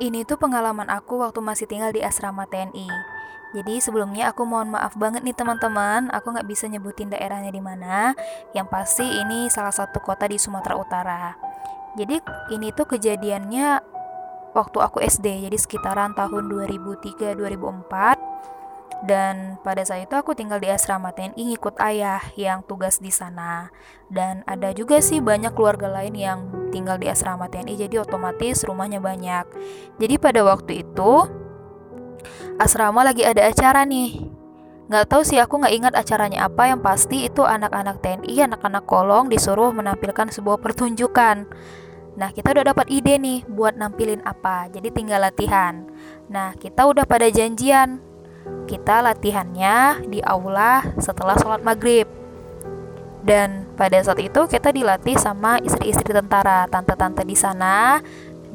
Ini tuh pengalaman aku waktu masih tinggal di asrama TNI. Jadi sebelumnya aku mohon maaf banget nih teman-teman, aku nggak bisa nyebutin daerahnya di mana. Yang pasti ini salah satu kota di Sumatera Utara. Jadi ini tuh kejadiannya waktu aku SD, jadi sekitaran tahun 2003-2004 dan pada saat itu aku tinggal di asrama TNI ngikut ayah yang tugas di sana dan ada juga sih banyak keluarga lain yang tinggal di asrama TNI jadi otomatis rumahnya banyak jadi pada waktu itu asrama lagi ada acara nih nggak tahu sih aku nggak ingat acaranya apa yang pasti itu anak-anak TNI anak-anak kolong disuruh menampilkan sebuah pertunjukan Nah, kita udah dapat ide nih buat nampilin apa. Jadi tinggal latihan. Nah, kita udah pada janjian kita latihannya di aula setelah sholat maghrib. Dan pada saat itu kita dilatih sama istri-istri tentara, tante-tante di sana,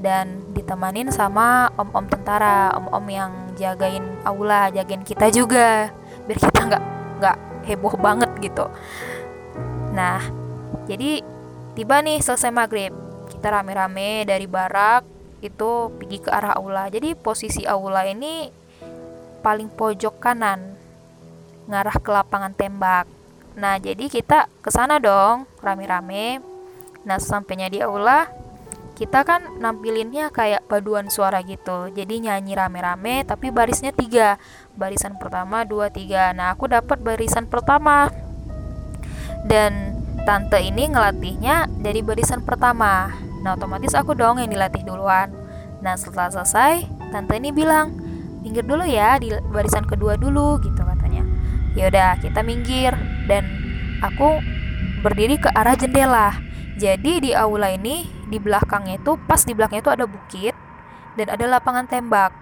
dan ditemanin sama om-om tentara, om-om yang jagain aula, jagain kita juga, biar kita nggak nggak heboh banget gitu. Nah, jadi tiba nih selesai maghrib, kita rame-rame dari barak itu pergi ke arah aula. Jadi posisi aula ini paling pojok kanan ngarah ke lapangan tembak. Nah, jadi kita ke sana dong, rame-rame. Nah, sampainya di aula, kita kan nampilinnya kayak paduan suara gitu. Jadi nyanyi rame-rame, tapi barisnya tiga. Barisan pertama, dua, tiga. Nah, aku dapat barisan pertama. Dan tante ini ngelatihnya dari barisan pertama. Nah, otomatis aku dong yang dilatih duluan. Nah, setelah selesai, tante ini bilang, minggir dulu ya di barisan kedua dulu gitu katanya ya udah kita minggir. Dan aku berdiri ke arah jendela. Jadi di aula ini di belakangnya itu pas di belakangnya itu ada bukit dan ada lapangan tembak.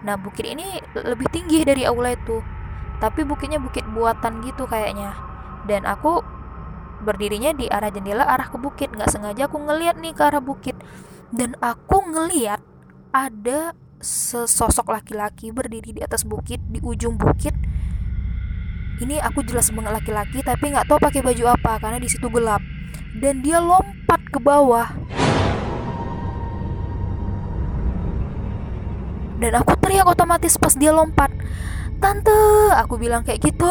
Nah bukit ini lebih tinggi dari aula itu. Tapi bukitnya bukit buatan gitu kayaknya. Dan aku berdirinya di arah jendela arah ke bukit. Nggak sengaja aku ngeliat nih ke arah bukit. Dan aku ngeliat ada sesosok laki-laki berdiri di atas bukit di ujung bukit ini aku jelas banget laki-laki tapi nggak tahu pakai baju apa karena di situ gelap. Dan dia lompat ke bawah. Dan aku teriak otomatis pas dia lompat. Tante aku bilang kayak gitu.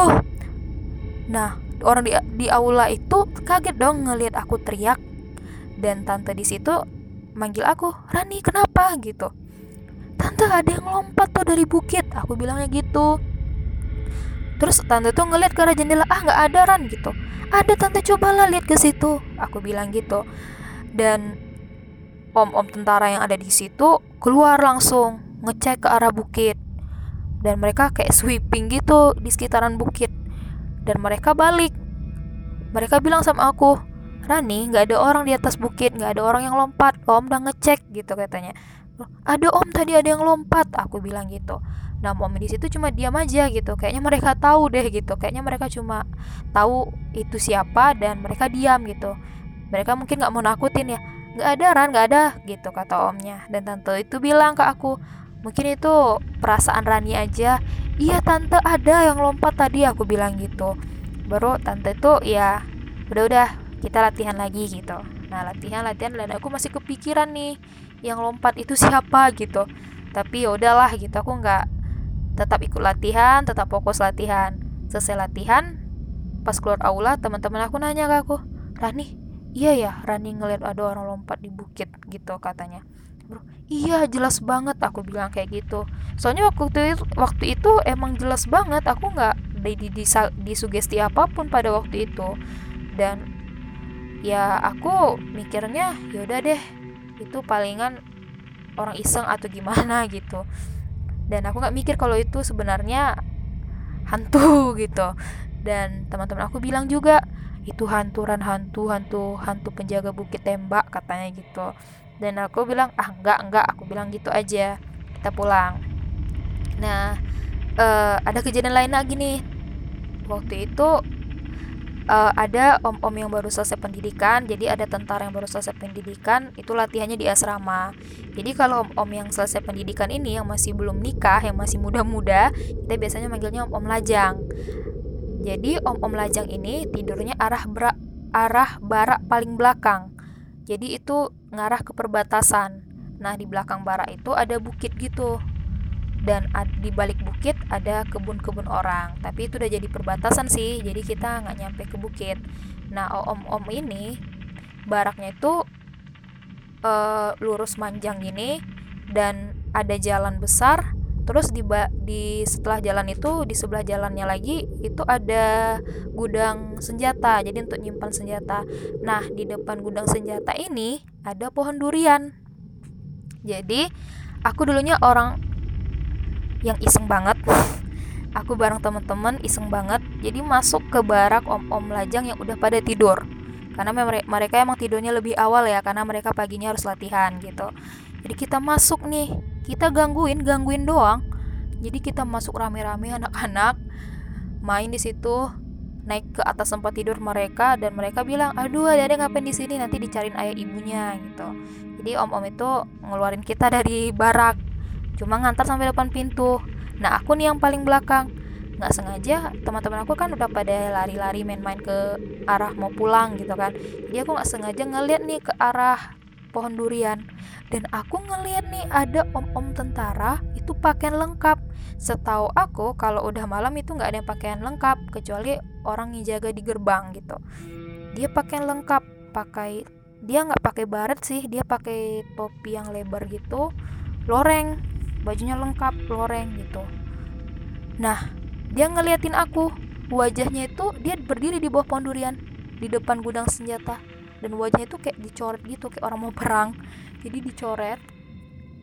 Nah orang di di aula itu kaget dong ngelihat aku teriak. Dan tante di situ manggil aku Rani kenapa? gitu. Tante ada yang lompat tuh dari bukit aku bilangnya gitu terus tante tuh ngeliat ke arah jendela ah nggak ada ran gitu. Ada tante cobalah lihat ke situ. Aku bilang gitu. Dan om-om tentara yang ada di situ keluar langsung ngecek ke arah bukit. Dan mereka kayak sweeping gitu di sekitaran bukit. Dan mereka balik. Mereka bilang sama aku Rani nggak ada orang di atas bukit nggak ada orang yang lompat. Om udah ngecek gitu katanya. Ada om tadi ada yang lompat aku bilang gitu nah om di situ cuma diam aja gitu. Kayaknya mereka tahu deh gitu. Kayaknya mereka cuma tahu itu siapa dan mereka diam gitu. Mereka mungkin nggak mau nakutin ya. Nggak ada ran nggak ada gitu kata omnya. Dan tante itu bilang ke aku mungkin itu perasaan Rani aja. Iya tante ada yang lompat tadi aku bilang gitu. Baru tante itu ya udah udah kita latihan lagi gitu. Nah latihan latihan dan aku masih kepikiran nih yang lompat itu siapa gitu. Tapi ya udahlah gitu aku nggak tetap ikut latihan tetap fokus latihan. Selesai latihan pas keluar aula teman-teman aku nanya ke aku Rani iya ya Rani ngeliat ada orang lompat di bukit gitu katanya. Bro iya jelas banget aku bilang kayak gitu. Soalnya waktu itu waktu itu emang jelas banget aku nggak di, di, di, disugesti apa pun pada waktu itu. Dan ya aku mikirnya yaudah deh itu palingan orang iseng atau gimana gitu dan aku nggak mikir kalau itu sebenarnya hantu gitu. Dan teman-teman aku bilang juga itu hanturan hantu hantu hantu penjaga bukit tembak katanya gitu. Dan aku bilang ah enggak enggak aku bilang gitu aja. Kita pulang. Nah uh, ada kejadian lain lagi nih. Waktu itu uh, ada om-om yang baru selesai pendidikan, jadi ada tentara yang baru selesai pendidikan, itu latihannya di asrama. Jadi kalau om-om yang selesai pendidikan ini yang masih belum nikah, yang masih muda-muda, kita biasanya manggilnya om-om lajang. Jadi om-om lajang ini tidurnya arah arah barak paling belakang. Jadi itu ngarah ke perbatasan. nah di belakang barak itu ada bukit gitu dan di balik bukit ada kebun-kebun orang. Tapi itu udah jadi perbatasan sih jadi kita nggak nyampe ke bukit. Nah om-om ini baraknya itu uh, lurus manjang gini dan ada jalan besar terus di di setelah jalan itu di sebelah jalannya lagi itu ada gudang senjata jadi untuk nyimpan senjata. Nah di depan gudang senjata ini ada pohon durian. Jadi aku dulunya orang yang iseng banget. Aku bareng temen-temen iseng banget. Jadi masuk ke barak om-om lajang yang udah pada tidur. Karena mereka emang tidurnya lebih awal ya karena mereka paginya harus latihan gitu. Jadi kita masuk nih. Kita gangguin gangguin doang. Jadi kita masuk rame-rame anak-anak main di situ naik ke atas tempat tidur mereka dan mereka bilang aduh ada ada ngapain di sini? Nanti dicariin ayah ibunya gitu. Jadi om-om itu ngeluarin kita dari barak cuma ngantar sampai depan pintu. Nah aku nih yang paling belakang. Nggak sengaja teman-teman aku kan udah pada lari-lari main-main ke arah mau pulang gitu kan. Jadi aku nggak sengaja ngeliat nih ke arah pohon durian. Dan aku ngeliat nih ada om-om tentara itu pakaian lengkap. Setahu aku kalau udah malam itu nggak ada yang pakaian lengkap kecuali orang yang jaga di gerbang gitu. Dia pakaian lengkap pakai dia nggak pakai baret sih dia pakai topi yang lebar gitu loreng bajunya lengkap loreng gitu. Nah dia ngeliatin aku. Wajahnya itu dia berdiri di bawah pohon durian di depan gudang senjata. Dan wajahnya itu kayak dicoret gitu kayak orang mau perang. Jadi dicoret.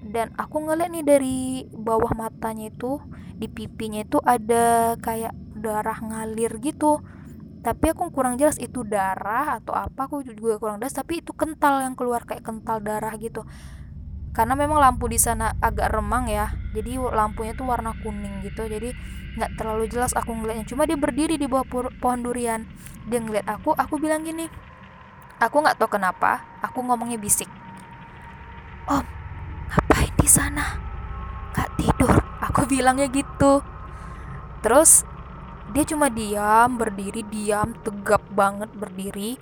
Dan aku ngeliat nih dari bawah matanya itu di pipinya itu ada kayak darah ngalir gitu. Tapi aku kurang jelas itu darah atau apa aku juga kurang jelas. Tapi itu kental yang keluar kayak kental darah gitu karena memang lampu di sana agak remang ya. Jadi lampunya tuh warna kuning gitu. Jadi nggak terlalu jelas aku ngeliatnya. Cuma dia berdiri di bawah pohon durian. Dia ngeliat aku aku bilang gini aku nggak tahu kenapa aku ngomongnya bisik. Om ngapain di sana? Nggak tidur. Aku bilangnya gitu. Terus dia cuma diam berdiri diam tegap banget berdiri.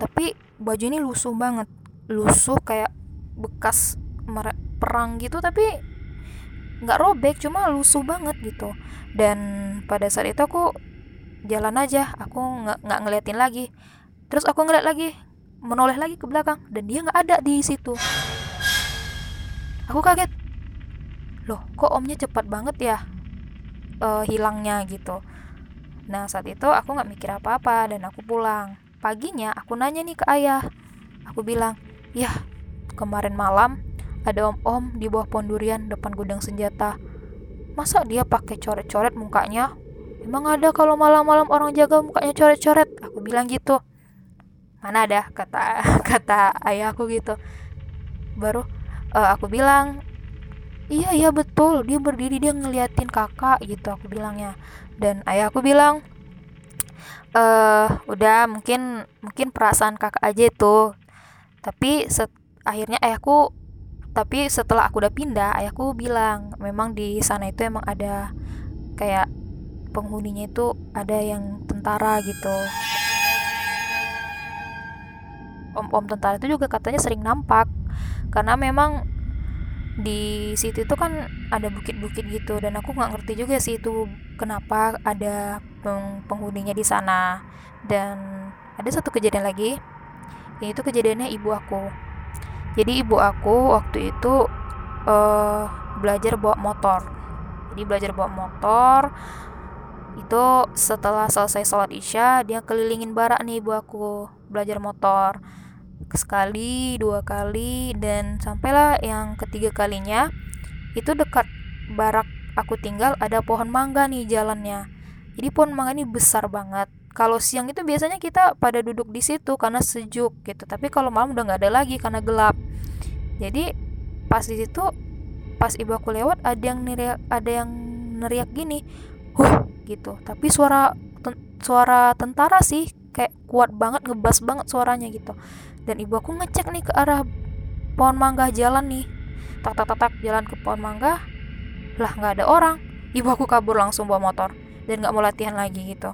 Tapi baju ini lusuh banget. Lusuh kayak bekas perang gitu tapi nggak robek cuma lusuh banget gitu. Dan pada saat itu aku jalan aja aku nggak ngeliatin lagi. Terus aku ngeliat lagi menoleh lagi ke belakang dan dia nggak ada di situ. Aku kaget. Loh kok omnya cepat banget ya uh, hilangnya gitu. Nah saat itu aku nggak mikir apa-apa dan aku pulang. Paginya aku nanya nih ke ayah. Aku bilang ya kemarin malam ada om-om di bawah pohon durian depan gudang senjata. Masa dia pakai coret-coret mukanya? Emang ada kalau malam-malam orang jaga mukanya coret-coret? Aku bilang gitu. Mana ada kata kata ayahku gitu. Baru uh, aku bilang, "Iya, iya betul. Dia berdiri dia ngeliatin kakak gitu." Aku bilangnya. Dan ayahku bilang, eh udah mungkin mungkin perasaan kakak aja itu tapi set, akhirnya ayahku tapi setelah aku udah pindah ayahku bilang memang di sana itu emang ada kayak penghuninya itu ada yang tentara gitu. Om-om tentara itu juga katanya sering nampak karena memang di situ itu kan ada bukit-bukit gitu dan aku nggak ngerti juga sih itu kenapa ada peng penghuninya di sana. Dan ada satu kejadian lagi yaitu kejadiannya ibu aku jadi ibu aku waktu itu uh, belajar bawa motor. Jadi belajar bawa motor itu setelah selesai sholat isya dia kelilingin barak nih ibu aku belajar motor. Sekali dua kali dan sampailah yang ketiga kalinya itu dekat barak aku tinggal ada pohon mangga nih jalannya. Jadi pohon mangga ini besar banget. Kalau siang itu biasanya kita pada duduk di situ karena sejuk gitu. Tapi kalau malam udah nggak ada lagi karena gelap jadi pas di situ pas ibu aku lewat ada yang neriak ada yang neriak gini huh gitu. Tapi suara ten, suara tentara sih kayak kuat banget ngebas banget suaranya gitu. Dan ibu aku ngecek nih ke arah pohon mangga jalan nih. Tak tak tak, tak jalan ke pohon mangga. Lah nggak ada orang. Ibu aku kabur langsung bawa motor dan nggak mau latihan lagi gitu.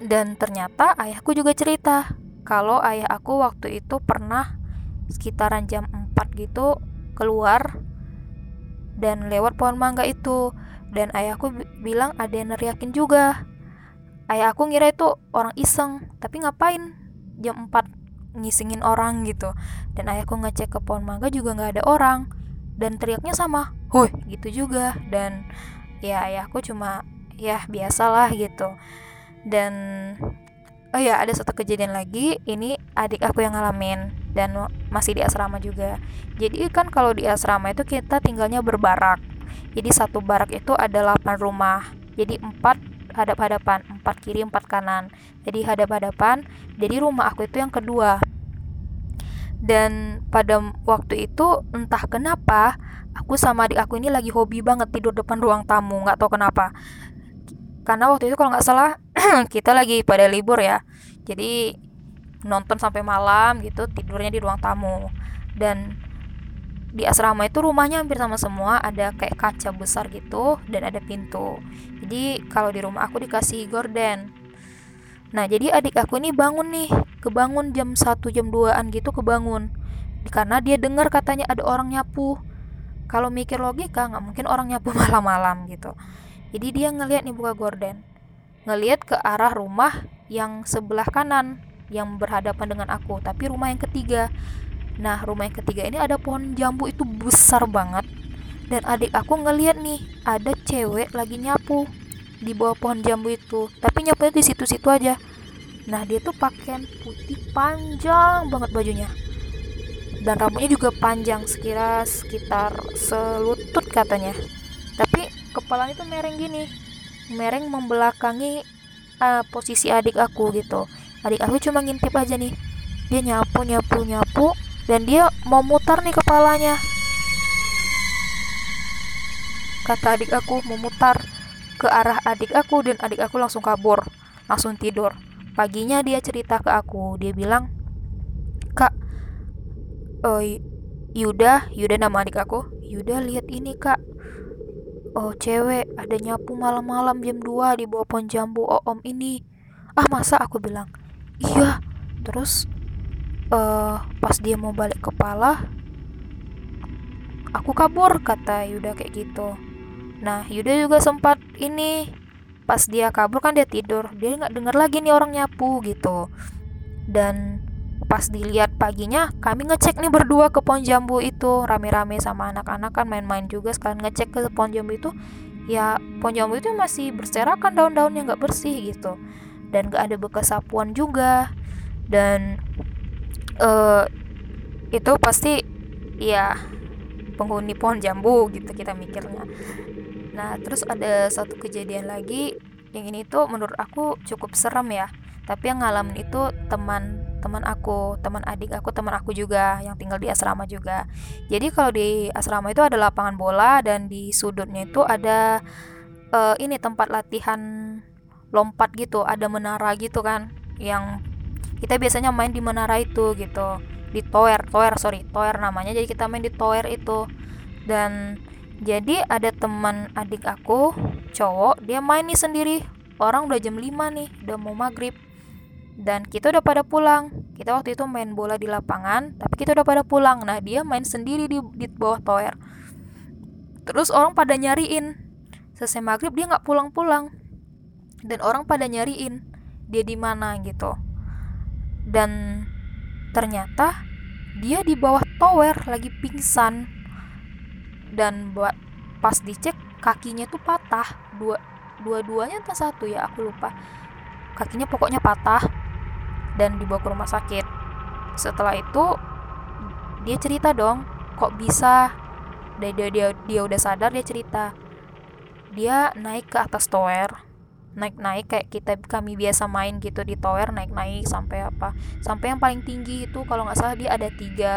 Dan ternyata ayahku juga cerita kalau ayah aku waktu itu pernah sekitaran jam 4 empat gitu keluar dan lewat pohon mangga itu. Dan ayahku bilang ada yang neriakin juga. Ayah aku ngira itu orang iseng tapi ngapain jam 4 ngisingin orang gitu. Dan ayahku ngecek ke pohon mangga juga nggak ada orang. Dan teriaknya sama hoi gitu juga. Dan ya ayahku cuma ya biasalah gitu. Dan oh ya ada satu kejadian lagi. Ini adik aku yang ngalamin dan masih di asrama juga. Jadi kan kalau di asrama itu kita tinggalnya berbarak. Jadi satu barak itu ada 8 rumah. Jadi empat hadap-hadapan empat kiri empat kanan. Jadi hadap-hadapan. Jadi rumah aku itu yang kedua. Dan pada waktu itu entah kenapa aku sama adik aku ini lagi hobi banget tidur depan ruang tamu. Nggak tahu kenapa. Karena waktu itu kalau nggak salah kita lagi pada libur ya. Jadi nonton sampai malam gitu tidurnya di ruang tamu. Dan di asrama itu rumahnya hampir sama semua ada kayak kaca besar gitu dan ada pintu. Jadi kalau di rumah aku dikasih gorden. Nah jadi adik aku ini bangun nih kebangun jam 1 jam 2an gitu kebangun. Karena dia dengar katanya ada orang nyapu. Kalau mikir logika nggak mungkin orang nyapu malam-malam gitu. Jadi dia ngelihat nih buka gorden ngelihat ke arah rumah yang sebelah kanan yang berhadapan dengan aku tapi rumah yang ketiga. Nah rumah yang ketiga ini ada pohon jambu itu besar banget. Dan adik aku ngelihat nih ada cewek lagi nyapu di bawah pohon jambu itu. Tapi nyapunya di situ-situ aja. Nah dia tuh pakaian putih panjang banget bajunya. Dan rambutnya juga panjang sekira sekitar selutut katanya. Tapi kepalanya tuh mereng gini mereng membelakangi uh, posisi adik aku gitu. Adik aku cuma ngintip aja nih. Dia nyapu nyapu nyapu dan dia mau mutar nih kepalanya. Kata adik aku memutar ke arah adik aku dan adik aku langsung kabur langsung tidur. Paginya dia cerita ke aku. Dia bilang kak oh Yuda Yuda nama adik aku. Yuda lihat ini kak oh cewek ada nyapu malam-malam jam 2 di bawah pohon jambu. Oh om ini. Ah masa? Aku bilang. Iya. Terus uh, pas dia mau balik kepala aku kabur kata Yuda kayak gitu. Nah Yuda juga sempat ini pas dia kabur kan dia tidur. Dia nggak dengar lagi nih orang nyapu gitu. Dan pas dilihat paginya kami ngecek nih berdua ke pohon jambu itu. Rame-rame sama anak-anak kan main-main juga sekalian ngecek ke pohon jambu itu. Ya pohon jambu itu masih berserakan daun-daunnya nggak bersih gitu. Dan gak ada bekas sapuan juga. Dan uh, itu pasti ya penghuni pohon jambu gitu kita mikirnya. Nah terus ada satu kejadian lagi. Yang ini tuh menurut aku cukup serem ya. Tapi yang ngalamin itu teman teman aku teman adik aku teman aku juga yang tinggal di asrama juga. Jadi kalau di asrama itu ada lapangan bola dan di sudutnya itu ada uh, ini tempat latihan lompat gitu ada menara gitu kan yang kita biasanya main di menara itu gitu. Di tower tower sorry tower namanya. Jadi kita main di tower itu. Dan jadi ada teman adik aku cowok dia main nih sendiri. Orang udah jam 5 nih udah mau maghrib dan kita udah pada pulang. Kita waktu itu main bola di lapangan tapi kita udah pada pulang. Nah dia main sendiri di, di bawah tower. Terus orang pada nyariin. Selesai maghrib dia nggak pulang-pulang. Dan orang pada nyariin dia di mana gitu. Dan ternyata dia di bawah tower lagi pingsan. Dan buat pas dicek kakinya tuh patah. Dua dua-duanya entah satu ya? Aku lupa. Kakinya pokoknya patah dan dibawa ke rumah sakit. Setelah itu dia cerita dong kok bisa? Dia dia dia, dia udah sadar dia cerita. Dia naik ke atas tower naik naik kayak kita kami biasa main gitu di tower naik naik sampai apa? Sampai yang paling tinggi itu kalau nggak salah dia ada tiga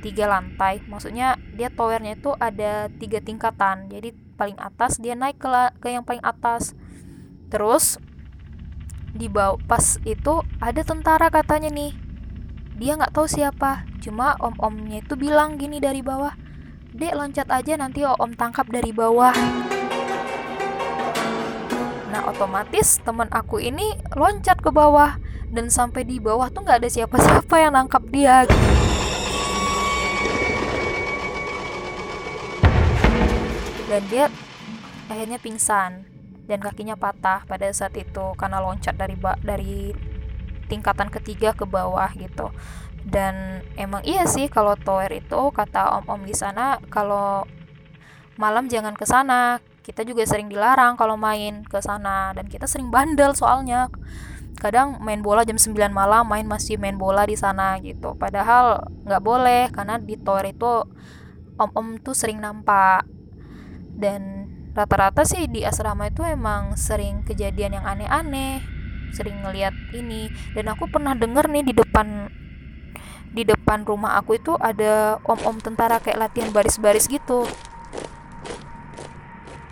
tiga lantai. Maksudnya dia towernya itu ada tiga tingkatan. Jadi paling atas dia naik ke ke yang paling atas. Terus di bawah pas itu ada tentara katanya nih. Dia nggak tahu siapa cuma om omnya itu bilang gini dari bawah dek loncat aja nanti om tangkap dari bawah. Nah otomatis teman aku ini loncat ke bawah dan sampai di bawah tuh nggak ada siapa-siapa yang nangkap dia. Dan dia akhirnya pingsan dan kakinya patah pada saat itu karena loncat dari dari tingkatan ketiga ke bawah gitu. Dan emang iya sih kalau tower itu kata om-om di sana kalau malam jangan ke sana. Kita juga sering dilarang kalau main ke sana dan kita sering bandel soalnya. Kadang main bola jam 9 malam main masih main bola di sana gitu. Padahal nggak boleh karena di tower itu om-om tuh sering nampak. Dan rata-rata sih di asrama itu emang sering kejadian yang aneh-aneh sering ngeliat ini. Dan aku pernah denger nih di depan di depan rumah aku itu ada om-om tentara kayak latihan baris-baris gitu.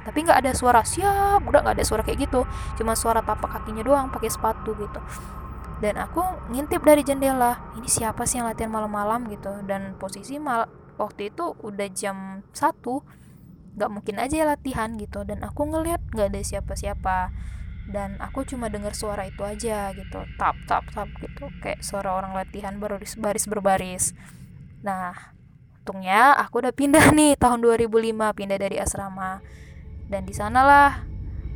Tapi nggak ada suara siap udah nggak ada suara kayak gitu. Cuma suara tapak kakinya doang pakai sepatu gitu. Dan aku ngintip dari jendela ini siapa sih yang latihan malam-malam? gitu. Dan posisi mal waktu itu udah jam satu gak mungkin aja ya latihan gitu. Dan aku ngeliat nggak ada siapa-siapa. Dan aku cuma dengar suara itu aja gitu. Tap tap tap gitu. Kayak suara orang latihan baris baris berbaris. Nah untungnya aku udah pindah nih tahun 2005 pindah dari asrama. Dan di sanalah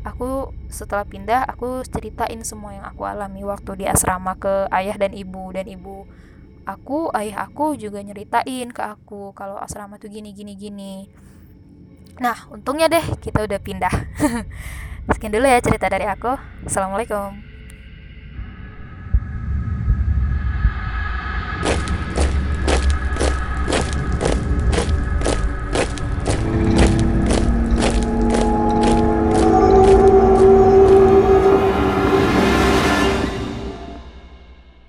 aku setelah pindah aku ceritain semua yang aku alami waktu di asrama ke ayah dan ibu. Dan ibu aku ayah aku juga nyeritain ke aku kalau asrama tuh gini gini gini nah untungnya deh kita udah pindah. Sekian dulu ya cerita dari aku. Assalamualaikum